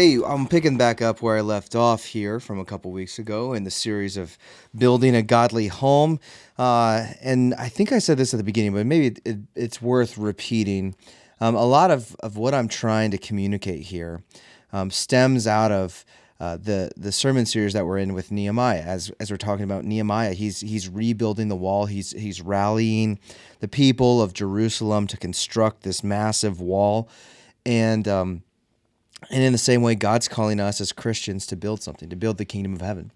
Hey, I'm picking back up where I left off here from a couple weeks ago in the series of building a godly home. Uh, and I think I said this at the beginning, but maybe it, it, it's worth repeating. Um, a lot of, of what I'm trying to communicate here um, stems out of uh, the the sermon series that we're in with Nehemiah. As as we're talking about Nehemiah, he's he's rebuilding the wall. He's he's rallying the people of Jerusalem to construct this massive wall, and um, and in the same way, God's calling us as Christians to build something, to build the kingdom of heaven.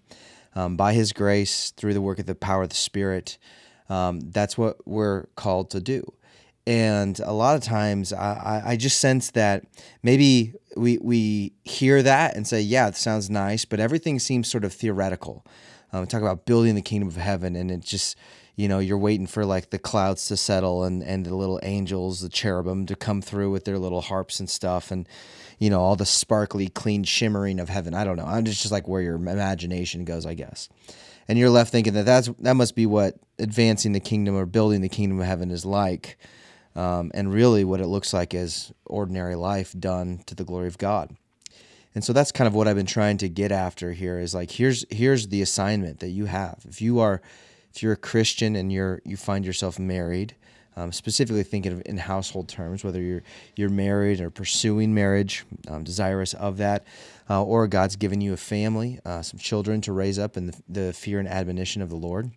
Um, by His grace, through the work of the power of the Spirit, um, that's what we're called to do. And a lot of times, I, I just sense that maybe we, we hear that and say, yeah, it sounds nice, but everything seems sort of theoretical. Um, talk about building the kingdom of heaven, and it just, you know, you're waiting for like the clouds to settle and, and the little angels, the cherubim, to come through with their little harps and stuff. And, you know, all the sparkly, clean shimmering of heaven. I don't know. I'm just, just like where your imagination goes, I guess. And you're left thinking that that's, that must be what advancing the kingdom or building the kingdom of heaven is like. Um, and really, what it looks like is ordinary life done to the glory of God. And so that's kind of what I've been trying to get after here is like here's here's the assignment that you have. If you are if you're a Christian and you're you find yourself married, um, specifically thinking of in household terms, whether you're you're married or pursuing marriage, um, desirous of that, uh, or God's given you a family, uh, some children to raise up in the, the, fear and admonition of the Lord,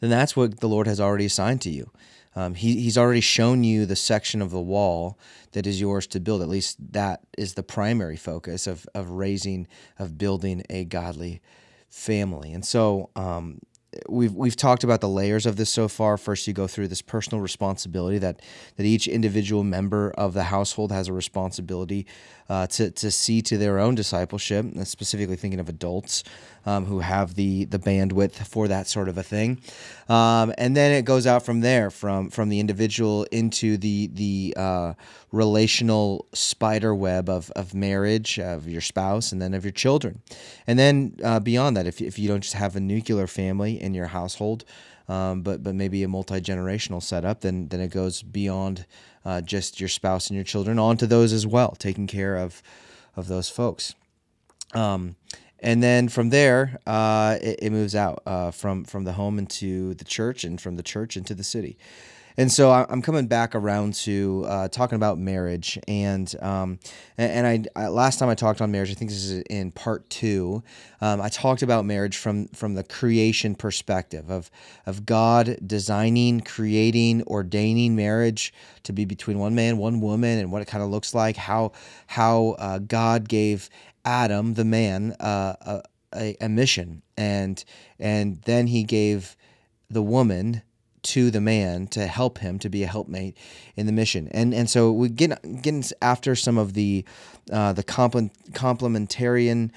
then that's what the Lord has already assigned to you. Um, he, he's already shown you the section of the wall that is yours to build. At least that is the primary focus of, of raising, of building a godly family. And so, um, we've we've talked about the layers of this so far. First, you go through this personal responsibility that that each individual member of the household has a responsibility uh, to to see to their own discipleship. Specifically, thinking of adults um, who have the the bandwidth for that sort of a thing, um, and then it goes out from there, from from the individual into the the uh, relational spider web of of marriage, of your spouse, and then of your children, and then uh, beyond that, if if you don't just have a nuclear family in your household. Um, but but maybe a multi generational setup, then then it goes beyond uh, just your spouse and your children onto those as well, taking care of of those folks. Um, and then from there, uh, it, it, moves out uh, from from the home into the church, and from the church into the city. And so I'm coming back around to uh, talking about marriage, and um, and I, I, last time I talked on marriage, I think this is in part two. Um, I talked about marriage from from the creation perspective of of God designing, creating, ordaining marriage to be between one man, one woman, and what it kind of looks like. How how uh, God gave Adam, the man, uh, a, a mission, and and then He gave the woman to the man to help him to be a helpmate in the mission. And and so we get getting after some of the uh, the complementarian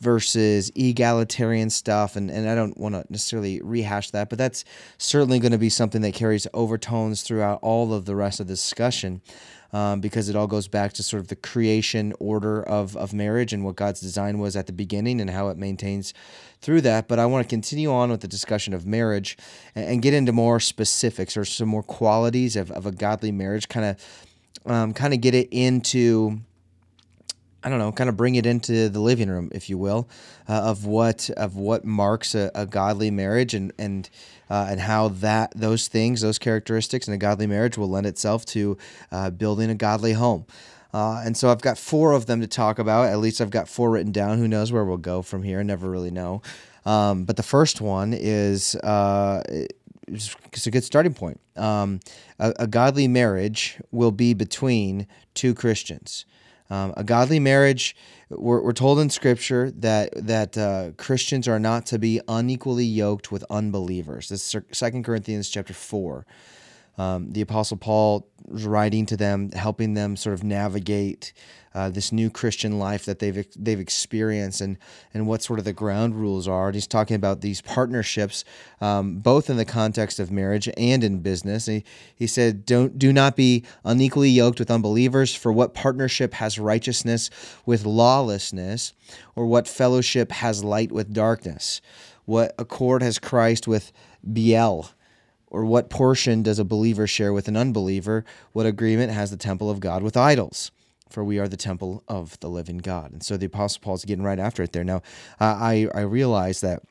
versus egalitarian stuff and, and I don't want to necessarily rehash that, but that's certainly going to be something that carries overtones throughout all of the rest of the discussion um, because it all goes back to sort of the creation order of, of marriage and what God's design was at the beginning and how it maintains through that. But I want to continue on with the discussion of marriage and, and get into more specifics or some more qualities of, of a godly marriage, kind of um, kind of get it into I don't know, kind of bring it into the living room, if you will, uh, of what of what marks a, a godly marriage and and uh, and how that those things, those characteristics in a godly marriage will lend itself to uh, building a godly home. Uh, and so I've got four of them to talk about. At least I've got four written down. Who knows where we'll go from here? Never really know. Um, but the first one is uh, it's a good starting point. Um, a, a, godly marriage will be between two Christians. Um, a godly marriage, we're, we're told in Scripture that that uh, Christians are not to be unequally yoked with unbelievers. This is Second Corinthians chapter four. Um, the Apostle Paul writing to them, helping them sort of navigate uh, this new Christian life that they've they've experienced and and what sort of the ground rules are. And he's talking about these partnerships, um, both in the context of marriage and in business. He, he said, "Don't do not be unequally yoked with unbelievers. For what partnership has righteousness with lawlessness, or what fellowship has light with darkness? What accord has Christ with Belial?" Or what portion does a believer share with an unbeliever? What agreement has the temple of God with idols? For we are the temple of the living God. And so the Apostle Paul's getting right after it there. Now, uh, I, I realize that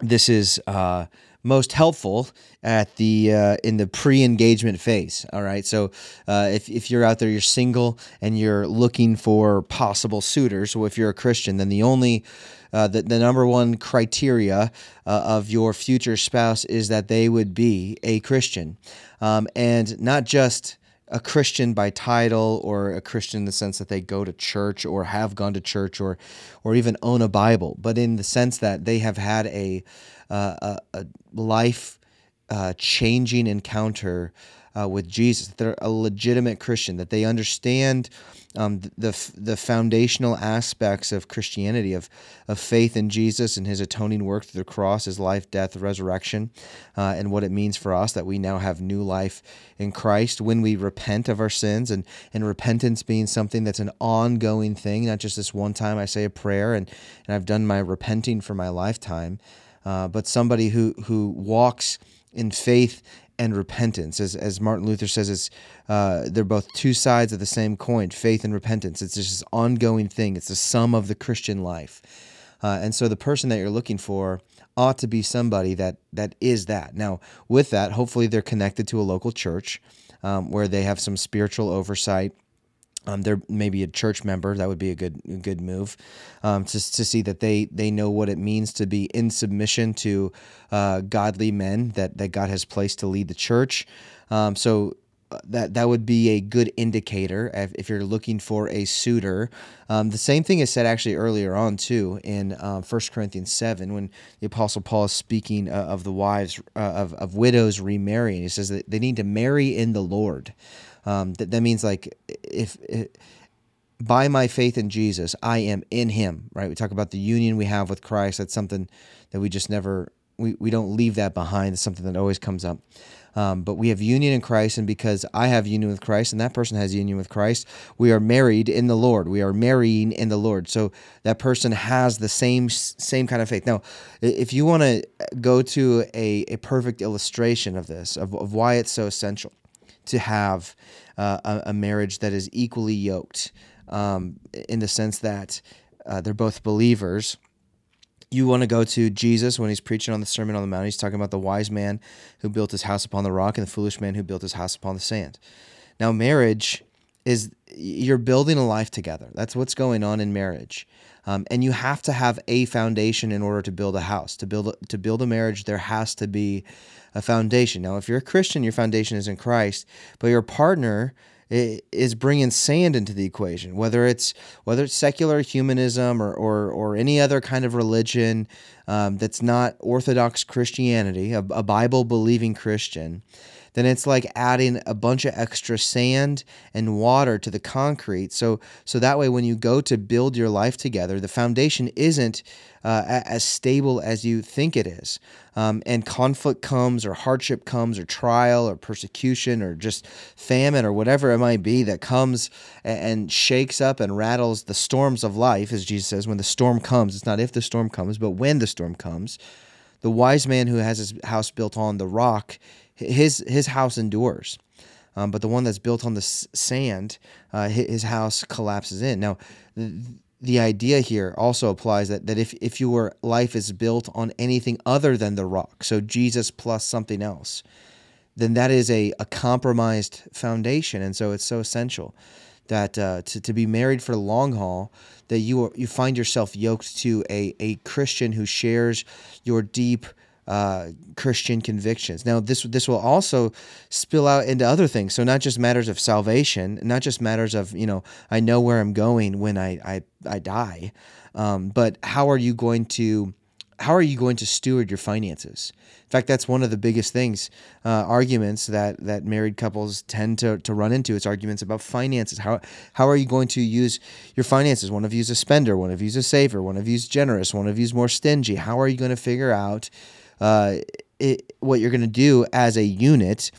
this is uh, most helpful at the uh, in the pre-engagement phase. All right, so uh, if if you're out there, you're single and you're looking for possible suitors. So if you're a Christian, then the only uh, the, the number one criteria uh, of your future spouse is that they would be a Christian. Um, and not just a Christian by title or a Christian in the sense that they go to church or have gone to church or or even own a Bible, but in the sense that they have had a uh, a, a, life uh, changing encounter uh, with Jesus. They're a legitimate Christian. That they understand um, the the foundational aspects of Christianity, of of faith in Jesus and His atoning work through the cross, His life, death, resurrection, uh, and what it means for us that we now have new life in Christ when we repent of our sins, and and repentance being something that's an ongoing thing, not just this one time I say a prayer and and I've done my repenting for my lifetime, uh, but somebody who who walks in faith and repentance. As, as Martin Luther says, it's, uh, they're both two sides of the same coin faith and repentance. It's just this ongoing thing, it's the sum of the Christian life. Uh, and so the person that you're looking for ought to be somebody that that is that. Now, with that, hopefully they're connected to a local church um, where they have some spiritual oversight um, they're maybe a church member. That would be a good a good move um, to, to see that they they know what it means to be in submission to uh, godly men that that God has placed to lead the church. Um, so uh, that that would be a good indicator if, if you're looking for a suitor. Um, the same thing is said actually earlier on too in uh, 1 Corinthians seven when the apostle Paul is speaking uh, of the wives uh, of of widows remarrying. He says that they need to marry in the Lord. Um, that, that means like if, if by my faith in Jesus, I am in him, right? We talk about the union we have with Christ. That's something that we just never, we, we don't leave that behind. It's something that always comes up. Um, but we have union in Christ, and because I have union with Christ and that person has union with Christ, we are married in the Lord. We are marrying in the Lord. So that person has the same same kind of faith. Now, if you want to go to a, a perfect illustration of this, of, of why it's so essential, to have uh, a, a, marriage that is equally yoked um, in the sense that uh, they're both believers. You want to go to Jesus when he's preaching on the Sermon on the Mount. He's talking about the wise man who built his house upon the rock and the foolish man who built his house upon the sand. Now, marriage is you're building a life together. That's what's going on in marriage. Um, and you have to have a foundation in order to build a house. To build to build a marriage, there has to be a foundation. Now, if you're a Christian, your foundation is in Christ, but your partner is bringing sand into the equation, whether it's whether it's secular humanism or or, or any other kind of religion um, that's not Orthodox Christianity, a, a Bible believing Christian then it's like adding a bunch of extra sand and water to the concrete. So so that way when you go to build your life together, the foundation isn't uh, as stable as you think it is. Um, and conflict comes, or hardship comes, or trial, or persecution, or just famine, or whatever it might be that comes and shakes up and rattles the storms of life, as Jesus says, when the storm comes. It's not if the storm comes, but when the storm comes. The wise man who has his house built on the rock his his house endures. um, but the one that's built on the sand, uh, his house collapses in. Now, the idea here also applies that, that if, if your life is built on anything other than the rock, so Jesus plus something else, then that is a, a compromised foundation. And so it's so essential that uh, to, to be married for the long haul, that you, are, you find yourself yoked to a, a Christian who shares your deep uh, Christian convictions. Now, this this will also spill out into other things. So not just matters of salvation, not just matters of you know I know where I'm going when I I, I die, um, but how are you going to how are you going to steward your finances? In fact, that's one of the biggest things, uh, arguments that, that married couples tend to, to run into. It's arguments about finances. How, how are you going to use your finances? One of you is a spender, one of you is a saver, one of you is generous, one of you is more stingy. How are you going to figure out uh, it, what you're going to do as a unit,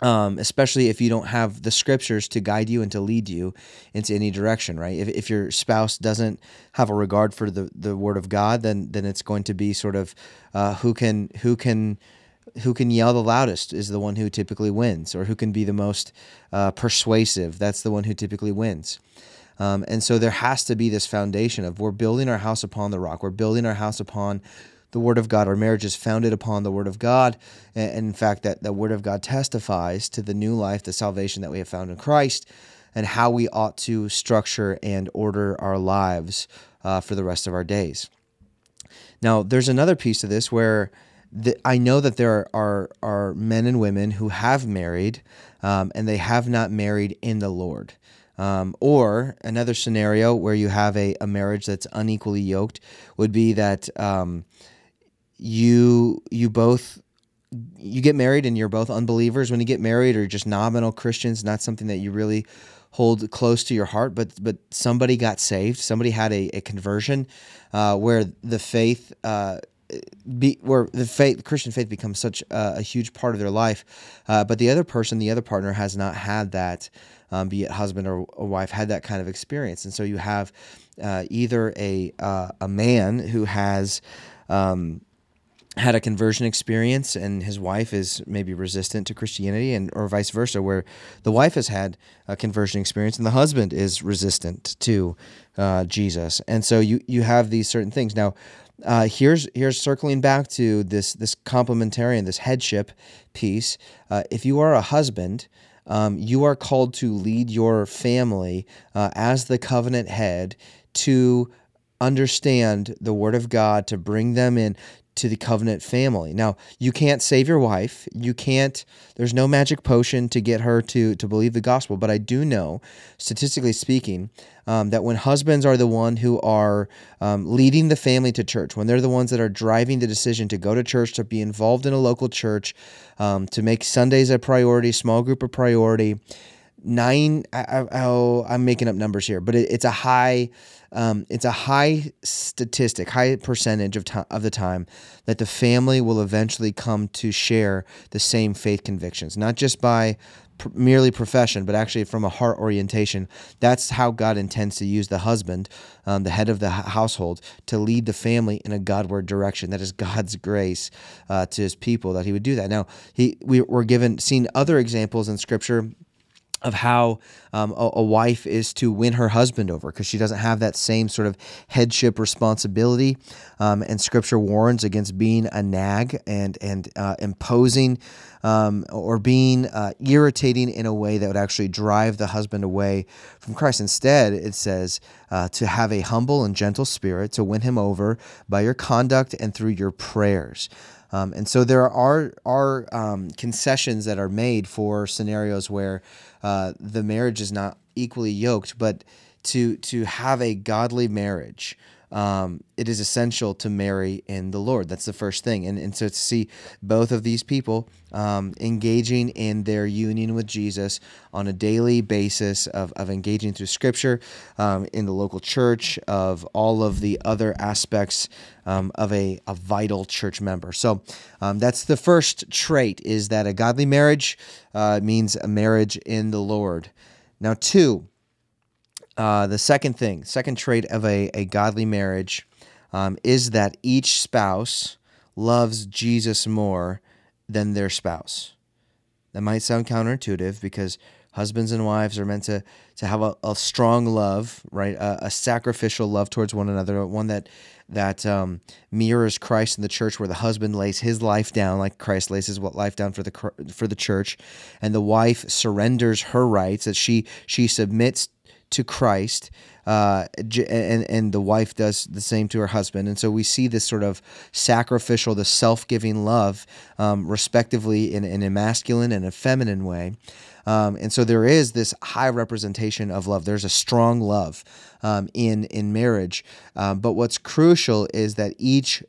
um, especially if you don't have the scriptures to guide you and to lead you into any direction, right? If, if your spouse doesn't have a regard for the, the word of God, then then it's going to be sort of uh, who can who can who can yell the loudest is the one who typically wins, or who can be the most uh, persuasive. That's the one who typically wins. Um, and so there has to be this foundation of we're building our house upon the rock. We're building our house upon the Word of God. Our marriage is founded upon the Word of God. And in fact, that the Word of God testifies to the new life, the salvation that we have found in Christ, and how we ought to structure and order our lives uh, for the rest of our days. Now, there's another piece to this where the, I know that there are, are men and women who have married um, and they have not married in the Lord. Um, or another scenario where you have a, a marriage that's unequally yoked would be that um, you you both you get married and you're both unbelievers. When you get married or just nominal Christians, not something that you really hold close to your heart, but but somebody got saved, somebody had a, a conversion uh, where the faith uh, be where the faith Christian faith becomes such a, a huge part of their life, uh, but the other person, the other partner, has not had that, um, be it husband or, or wife, had that kind of experience, and so you have uh, either a uh, a man who has um, had a conversion experience and his wife is maybe resistant to Christianity and or vice versa where the wife has had a conversion experience and the husband is resistant to uh, Jesus. And so you you have these certain things. Now uh, here's here's circling back to this this complementarian this headship piece. Uh, if you are a husband um, you are called to lead your family uh, as the covenant head to understand the word of God to bring them in to the covenant family. Now, you can't save your wife. You can't there's no magic potion to get her to to believe the gospel, but I do know statistically speaking um, that when husbands are the one who are um, leading the family to church, when they're the ones that are driving the decision to go to church, to be involved in a local church, um, to make Sundays a priority, small group a priority, nine I, I, oh, I'm making up numbers here, but it, it's a high um, it's a high statistic, high percentage of time of the time that the family will eventually come to share the same faith convictions, not just by pr- merely profession, but actually from a heart orientation. That's how God intends to use the husband, um, the head of the household, to lead the family in a Godward direction. That is God's grace uh, to His people that He would do that. Now, He we, we're given seen other examples in Scripture of how um, a, a, wife is to win her husband over because she doesn't have that same sort of headship responsibility. Um, and Scripture warns against being a nag and and uh, imposing um, or being uh, irritating in a way that would actually drive the husband away from Christ. Instead, it says uh, to have a humble and gentle spirit to win him over by your conduct and through your prayers. Um, and so there are are um, concessions that are made for scenarios where uh, the marriage is not equally yoked, but to to have a godly marriage um, it is essential to marry in the Lord. That's the first thing. And, and so to see both of these people um, engaging in their union with Jesus on a daily basis of, of engaging through Scripture um, in the local church, of all of the other aspects um, of a, a vital church member. So um, that's the first trait is that a godly marriage uh, means a marriage in the Lord. Now, two, uh, the second thing, second trait of a, a godly marriage um, is that each spouse loves Jesus more than their spouse. That might sound counterintuitive because husbands and wives are meant to to have a, a strong love, right? A, a, sacrificial love towards one another, one that that um, mirrors Christ in the church, where the husband lays his life down, like Christ lays his life down for the for the church, and the wife surrenders her rights, that she she submits to Christ, uh, and and the wife does the same to her husband, and so we see this sort of sacrificial, the self giving love, um, respectively, in, in a masculine and a feminine way. Um, and so there is this high representation of love. There's a strong love um, in in marriage. Um, but what's crucial is that each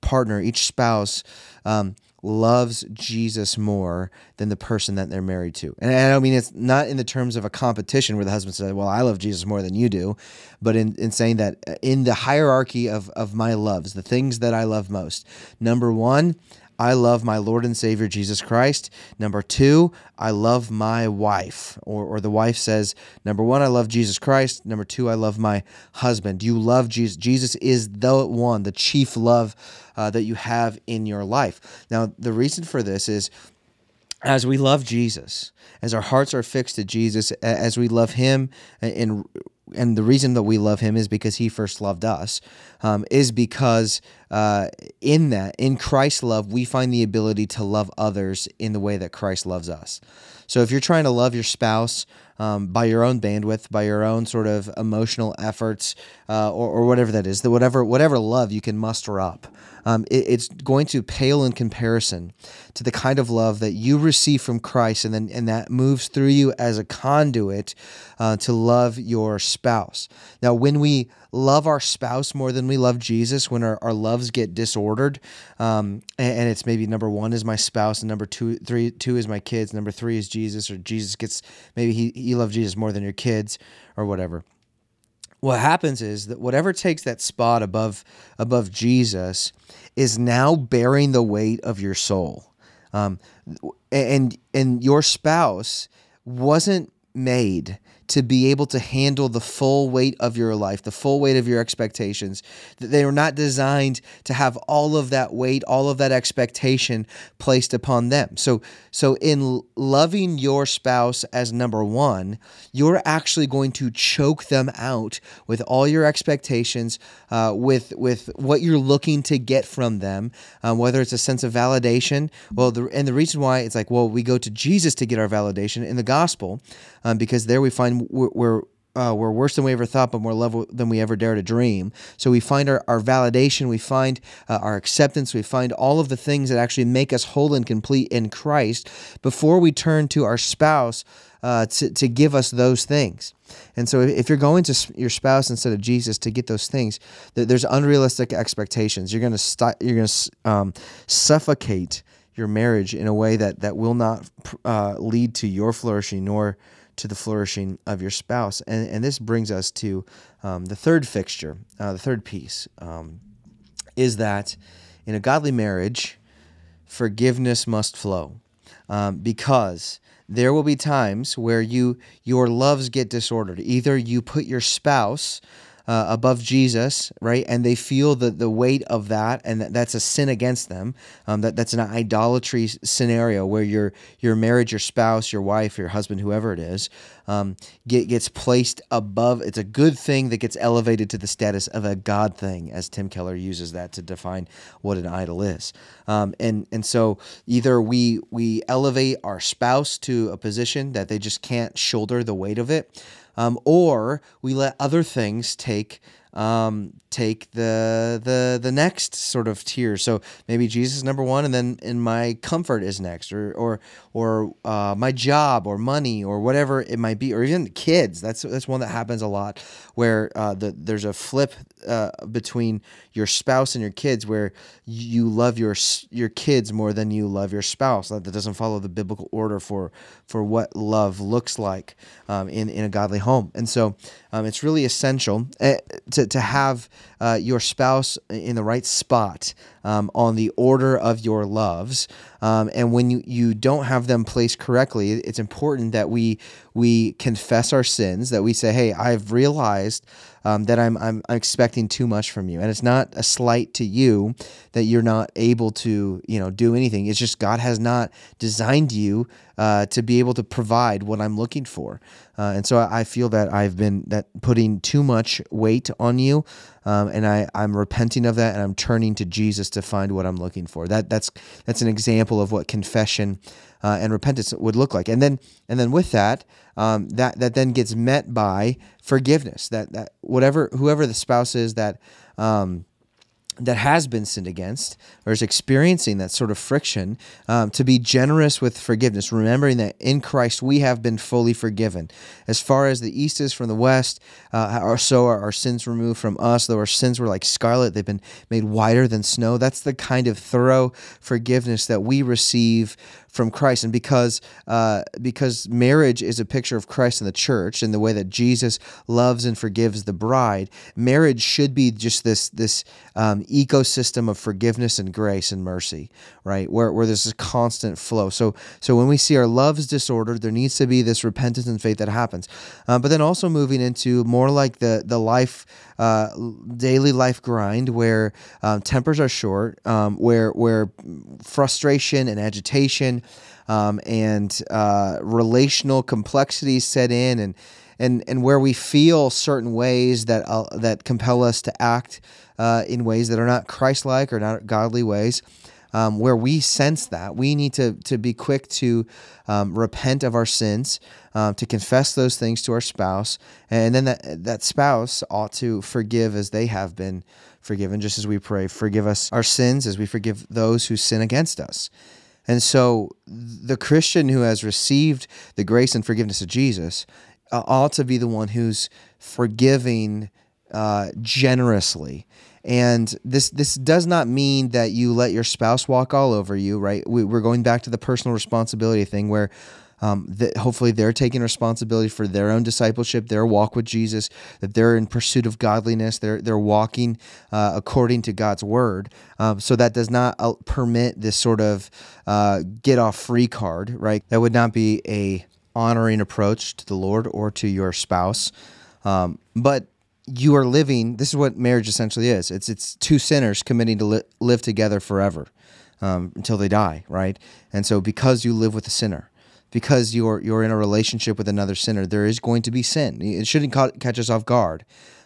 partner, each spouse, um, loves Jesus more than the person that they're married to. And I don't mean it's not in the terms of a competition where the husband says, Well, I love Jesus more than you do, but in, in saying that uh, in the hierarchy of, of my loves, the things that I love most, number one, I love my Lord and Savior Jesus Christ. Number two, I love my wife. Or, or the wife says, number one, I love Jesus Christ. Number two, I love my husband. You love Jesus? Jesus is the one, the chief love uh, that you have in your life. Now, the reason for this is as we love Jesus, as our hearts are fixed to Jesus, as we love Him and and the reason that we love him is because he first loved us, um, is because uh, in that, in Christ's love, we find the ability to love others in the way that Christ loves us. So if you're trying to love your spouse um, by your own bandwidth, by your own sort of emotional efforts, uh, or, or, whatever that is, that whatever whatever love you can muster up, um, it, it's going to pale in comparison to the kind of love that you receive from Christ, and then and that moves through you as a conduit uh, to love your spouse. Now, when we love our spouse more than we love Jesus, when our, our loves get disordered, um, and, and, it's maybe number one is my spouse, and number two, three, two is my kids, number three is Jesus, or Jesus gets maybe he you love Jesus more than your kids, or whatever. What happens is that whatever takes that spot above above Jesus is now bearing the weight of your soul, um, and and your spouse wasn't made to be able to handle the full weight of your life, the full weight of your expectations. They are not designed to have all of that weight, all of that expectation placed upon them. So, so in loving your spouse as number one, you're actually going to choke them out with all your expectations, uh, with with what you're looking to get from them, um, whether it's a sense of validation. Well, the, and the reason why it's like, well, we go to Jesus to get our validation in the gospel, um, because there we find we're, we're uh, we're worse than we ever thought, but more level than we ever dare to dream. So we find our, our validation, we find uh, our acceptance, we find all of the things that actually make us whole and complete in Christ before we turn to our spouse uh, to, to give us those things. And so if you're going to your spouse instead of Jesus to get those things, there's unrealistic expectations. You're going to st- you're going to um, suffocate your marriage in a way that that will not uh, lead to your flourishing nor to the flourishing of your spouse. And, and this brings us to um, the third fixture, uh, the third piece, um, is that in a godly marriage, forgiveness must flow um, because there will be times where you your loves get disordered. Either you put your spouse uh, above Jesus, right? And they feel the, the weight of that, and that, that's a sin against them. Um, that that's an idolatry scenario where your your marriage, your spouse, your wife, your husband, whoever it is, um, get, gets placed above. It's a good thing that gets elevated to the status of a God thing, as Tim Keller uses that to define what an idol is. Um, and and so either we we elevate our spouse to a position that they just can't shoulder the weight of it um, or we let other things take um, take the the the next sort of tier. So maybe Jesus is number one, and then in my comfort is next, or or or uh, my job, or money, or whatever it might be, or even kids. That's that's one that happens a lot, where uh, the, there's a flip uh, between your spouse and your kids, where you love your your kids more than you love your spouse. That, that doesn't follow the biblical order for for what love looks like um, in in a godly home, and so um, it's really essential uh, to to have uh, your spouse in the right spot um, on the order of your loves. Um, and when you, you don't have them placed correctly, it's important that we we confess our sins, that we say, "Hey, I've realized um, that I'm, I'm I'm expecting too much from you," and it's not a slight to you that you're not able to you know do anything. It's just God has not designed you uh, to be able to provide what I'm looking for. Uh, and so I feel that I've been that putting too much weight on you, um, and I I'm repenting of that, and I'm turning to Jesus to find what I'm looking for. That that's that's an example of what confession uh, and repentance would look like. And then and then with that, um, that that then gets met by forgiveness. That that whatever whoever the spouse is that. Um, that has been sinned against or is experiencing that sort of friction um, to be generous with forgiveness remembering that in christ we have been fully forgiven. As far as the east is from the west uh, so are our sins removed from us though our sins were like scarlet they've been made whiter than snow. That's the kind of thorough forgiveness that we receive from Christ, and because uh, because marriage is a picture of Christ and the church, and the way that Jesus loves and forgives the bride, marriage should be just this this um, ecosystem of forgiveness and grace and mercy, right? Where where there's a constant flow. So so when we see our loves disordered, there needs to be this repentance and faith that happens, uh, but then also moving into more like the the life uh, daily life grind where um, tempers are short, um, where where frustration and agitation um, and uh, relational complexities set in, and and and where we feel certain ways that uh, that compel us to act uh, in ways that are not Christ-like or not godly ways um, where we sense that, we need to, to be quick to um, repent of our sins, um, to confess those things to our spouse, and then that, that spouse ought to forgive as they have been forgiven, just as we pray, forgive us our sins as we forgive those who sin against us. And so the Christian who has received the grace and forgiveness of Jesus uh, ought to be the one who's forgiving uh, generously and this this does not mean that you let your spouse walk all over you, right? We, are going back to the personal responsibility thing where um, that hopefully they're taking responsibility for their own discipleship, their walk with Jesus, that they're in pursuit of godliness, they're they're walking uh, according to God's word. Um, so that does not uh, permit this sort of uh, get off free card, right? That would not be a honoring approach to the Lord or to your spouse. Um, but you are living. This is what marriage essentially is. It's it's two sinners committing to li- live together forever um, until they die, right? And so, because you live with a sinner, because you're you're in a relationship with another sinner, there is going to be sin. It shouldn't ca- catch us off guard.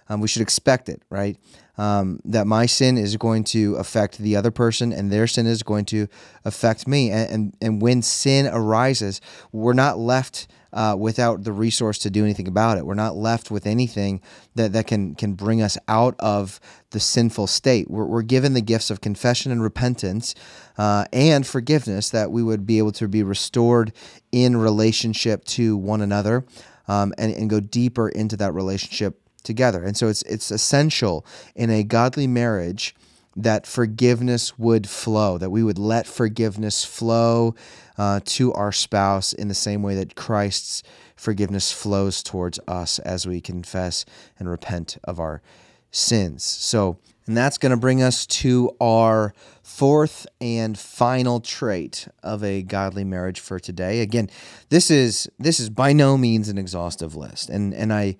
Um, we should expect it, right? Um, that my sin is going to affect the other person, and their sin is going to affect me. And and, and when sin arises, we're not left uh, without the resource to do anything about it. We're not left with anything that, that can, can bring us out of the sinful state. We're, we're given the gifts of confession and repentance uh, and forgiveness that we would be able to be restored in relationship to one another um, and, and go deeper into that relationship together. And so it's, it's essential in a godly marriage that forgiveness would flow, that we would let forgiveness flow uh, to our spouse in the same way that Christ's forgiveness flows towards us as we confess and repent of our sins. So, and that's going to bring us to our fourth and final trait of a godly marriage for today. Again, this is this is by no means an exhaustive list, and and I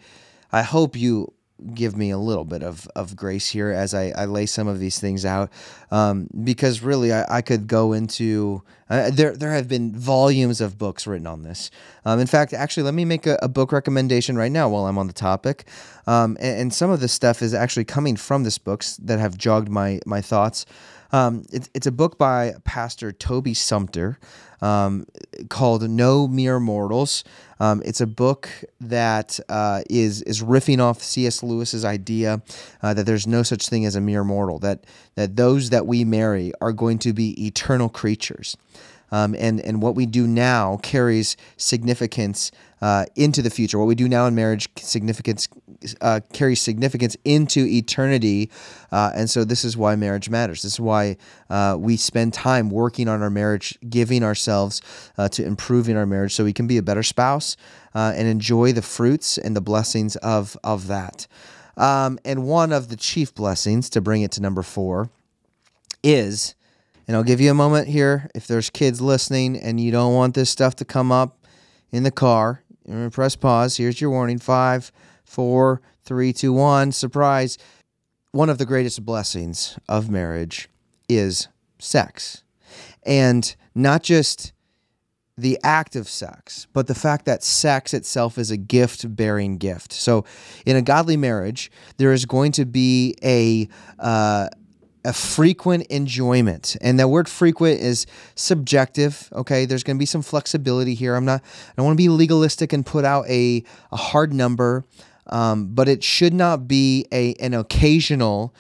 I hope you give me a little bit of, of grace here as I, I lay some of these things out. Um, because really I, I could go into uh, there there have been volumes of books written on this. Um, in fact actually let me make a, a, book recommendation right now while I'm on the topic. Um, and, and, some of this stuff is actually coming from this books that have jogged my my thoughts. Um, it, it's a book by Pastor Toby Sumpter um, called No Mere Mortals. Um, it's a book that uh, is is riffing off C.S. Lewis's idea uh, that there's no such thing as a mere mortal. That that those that we marry are going to be eternal creatures. Um, and and what we do now carries significance uh, into the future. What we do now in marriage significance uh, carries significance into eternity, uh, and so this is why marriage matters. This is why uh, we spend time working on our marriage, giving ourselves uh, to improving our marriage, so we can be a better spouse uh, and enjoy the fruits and the blessings of of that. Um, and one of the chief blessings, to bring it to number four, is And I'll give you a moment here if there's kids listening and you don't want this stuff to come up in the car. Press pause. Here's your warning: five, four, three, two, one. Surprise! One of the greatest blessings of marriage is sex, and not just the act of sex, but the fact that sex itself is a gift bearing gift. So, in a godly marriage, there is going to be a uh, a frequent enjoyment, and that word "frequent" is subjective. Okay, there's going to be some flexibility here. I'm not. I don't want to be legalistic and put out a a hard number, um, but it should not be a an occasional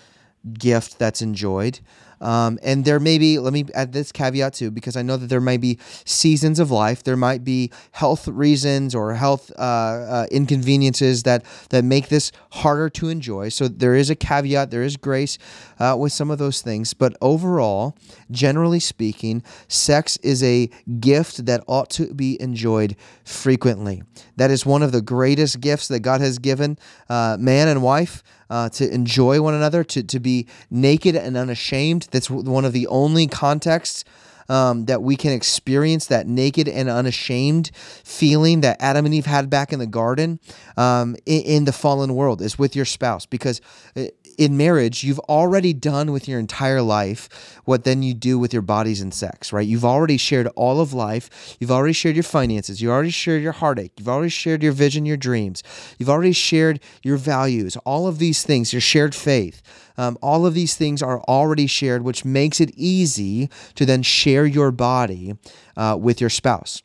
gift that's enjoyed. Um, and there may be, let me add this caveat too, because I know that there may be seasons of life. There might be health reasons or health uh, uh, inconveniences that, that make this harder to enjoy. So there is a caveat, there is grace uh, with some of those things. But overall, generally speaking, sex is a gift that ought to be enjoyed frequently. That is one of the greatest gifts that God has given uh, man and wife uh, to enjoy one another, to, to be naked and unashamed. That's one of the only contexts um, that we can experience that naked and unashamed feeling that Adam and Eve had back in the garden um, in, in, the fallen world is with your spouse because uh, in marriage, you've already done with your entire life what then you do with your bodies and sex, right? You've already shared all of life. You've already shared your finances. You already shared your heartache. You've already shared your vision, your dreams. You've already shared your values. All of these things, your shared faith. Um, all of these things are already shared, which makes it easy to then share your body uh, with your spouse.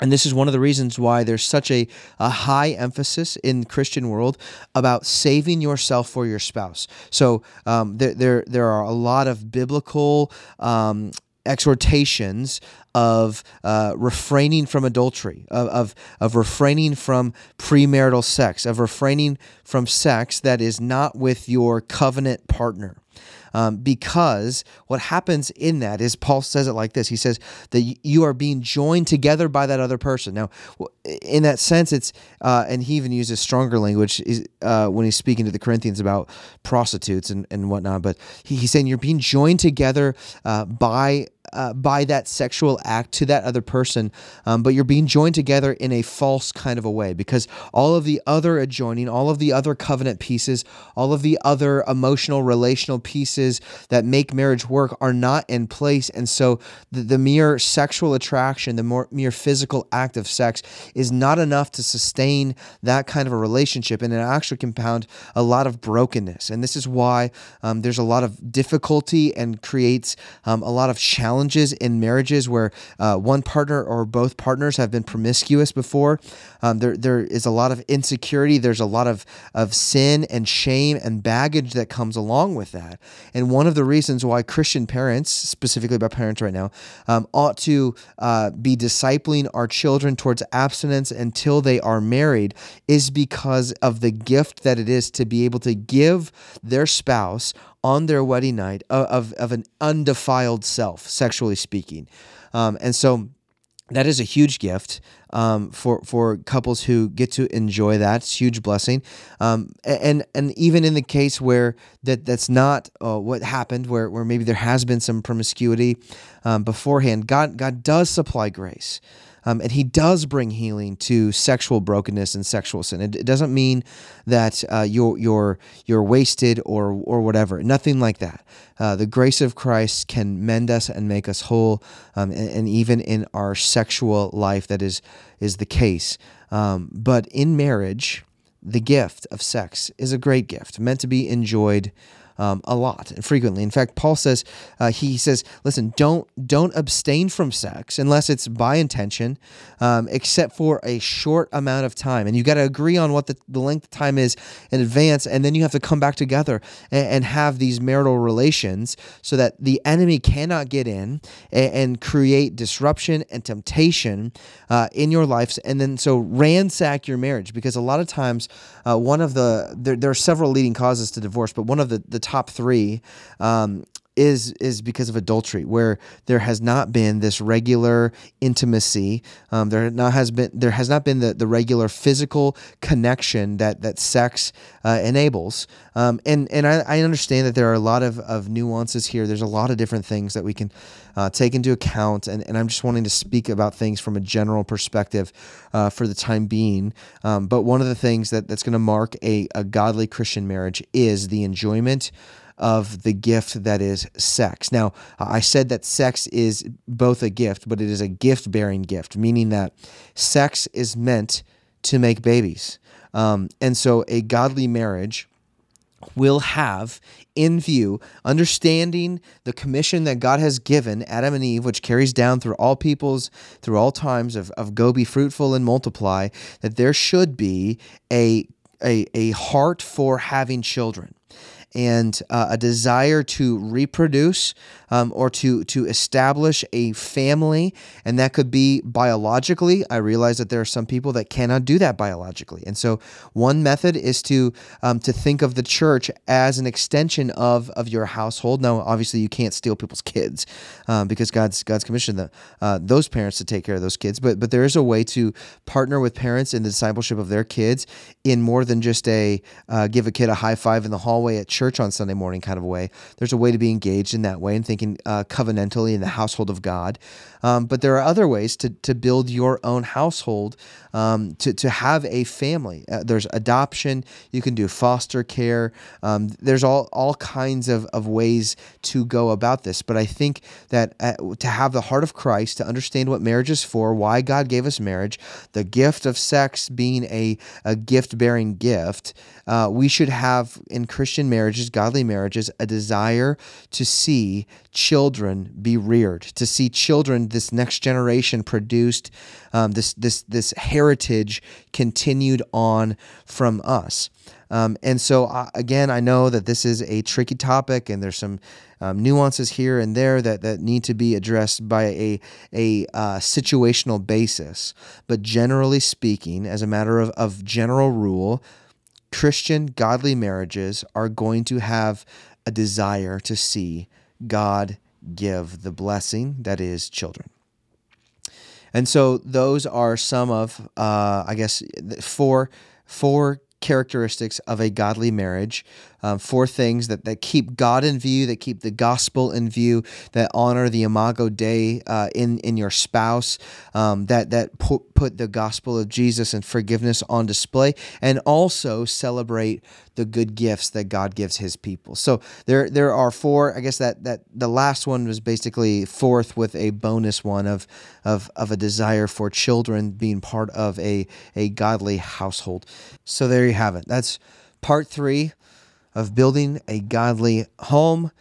And this is one of the reasons why there's such a, a high emphasis in Christian world about saving yourself for your spouse. So um, there, there, there are a lot of biblical um, exhortations of uh, refraining from adultery, of, of, of refraining from premarital sex, of refraining from sex that is not with your covenant partner um, because what happens in that is Paul says it like this he says that you are being joined together by that other person. Now, in that sense, it's, uh, and he even uses stronger language uh, when he's speaking to the Corinthians about prostitutes and, and whatnot, but he, he's saying you're being joined together uh, by uh, by that sexual act to that other person, um, but you're being joined together in a false kind of a way because all of the other adjoining, all of the other covenant pieces, all of the other emotional, relational pieces that make marriage work are not in place. And so the, the mere sexual attraction, the more, mere physical act of sex is not enough to sustain that kind of a relationship. And it actually compound a lot of brokenness. And this is why um, there's a lot of difficulty and creates um, a lot of challenge challenges in marriages where uh, one partner or both partners have been promiscuous before. Um, there, there is a lot of insecurity. There's a lot of, of sin and shame and baggage that comes along with that. And one of the reasons why Christian parents, specifically about parents right now, um, ought to uh, be discipling our children towards abstinence until they are married is because of the gift that it is to be able to give their spouse on their wedding night of, of, of an undefiled self, sexually speaking. Um, and so that is a huge gift um, for for couples who get to enjoy that. It's a huge blessing. Um, and and even in the case where that that's not uh, what happened, where where maybe there has been some promiscuity um, beforehand, God God does supply grace. Um, and he does bring healing to sexual brokenness and sexual sin. It, it doesn't mean that uh, you're you're you're wasted or or whatever. Nothing like that. Uh, the grace of Christ can mend us and make us whole, um, and, and, even in our sexual life, that is is the case. Um, but in marriage, the gift of sex is a great gift, meant to be enjoyed um, a lot and frequently. In fact, Paul says uh, he says, "Listen, don't don't abstain from sex unless it's by intention, um, except for a short amount of time. And you got to agree on what the, the length of time is in advance, and then you have to come back together and, and have these marital relations so that the enemy cannot get in and, and create disruption and temptation uh, in your lives, and then so ransack your marriage because a lot of times uh, one of the there, there are several leading causes to divorce, but one of the the top three. Um, is is because of adultery, where there has not been this regular intimacy. Um, there not has been there has not been the, the regular physical connection that that sex uh, enables. Um, and and I, I understand that there are a lot of, of nuances here. There's a lot of different things that we can uh, take into account, and, and I'm just wanting to speak about things from a general perspective uh, for the time being. Um, but one of the things that, that's going to mark a, a godly Christian marriage is the enjoyment of the gift that is sex. Now, I said that sex is both a gift, but it is a gift bearing gift, meaning that sex is meant to make babies. Um, and so a godly marriage will have in view understanding the commission that God has given Adam and Eve, which carries down through all peoples, through all times of, of go be fruitful and multiply, that there should be a, a, a heart for having children and uh, a desire to reproduce um, or to to establish a family, and that could be biologically. I realize that there are some people that cannot do that biologically, and so one method is to um, to think of the church as an extension of of your household. Now, obviously, you can't steal people's kids um, because God's God's commissioned uh, those parents to take care of those kids, but but there is a way to partner with parents in the discipleship of their kids in more than just a uh, give a kid a high five in the hallway at church on Sunday morning kind of a way. There's a way to be engaged in that way and thinking uh, covenantally in the household of God. Um, but there are other ways to, to build your own household, um, to, to have a family. Uh, there's adoption, you can do foster care. Um, there's all, all kinds of, of ways to go about this. But I think that uh, to have the heart of Christ, to understand what marriage is for, why God gave us marriage, the gift of sex being a, a gift bearing gift, uh, we should have in Christian marriages, godly marriages, a desire to see children be reared, to see children, this next generation produced, um, this this this heritage continued on from us. Um, and so uh, again, I know that this is a tricky topic, and there's some um, nuances here and there that, that need to be addressed by a a uh, situational basis. But generally speaking, as a matter of, of general rule, Christian godly marriages are going to have a desire to see God give the blessing that is children. And so those are some of, uh, I guess, four four characteristics of a godly marriage um, four things that, that keep God in view, that keep the gospel in view, that honor the imago Dei uh, in in your spouse, um, that that put, put the gospel of Jesus and forgiveness on display, and also celebrate the good gifts that God gives His people. So there there are four. I guess that that the last one was basically fourth with a bonus one of of of a desire for children being part of a a godly household. So there you have it. That's part three of building a godly home.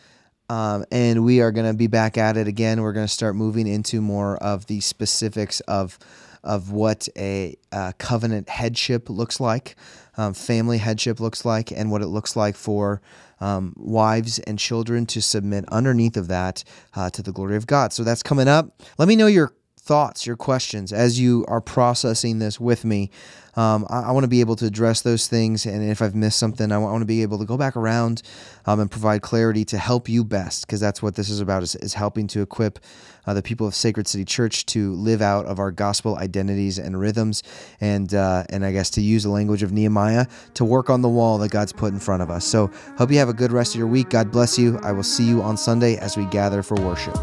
Um, and we are going to be back at it again. We're going to start moving into more of the specifics of of what a, a covenant headship looks like, um, family headship looks like, and what it looks like for um, wives and children to submit underneath of that uh, to the glory of God. So that's coming up. Let me know your thoughts, your questions as you are processing this with me. Um, I, I want to be able to address those things, and if I've missed something, I want to be able to go back around um, and provide clarity to help you best, because that's what this is about: is, is helping to equip uh, the people of Sacred City Church to live out of our gospel identities and rhythms, and uh, and I guess to use the language of Nehemiah to work on the wall that God's put in front of us. So, hope you have a good rest of your week. God bless you. I will see you on Sunday as we gather for worship.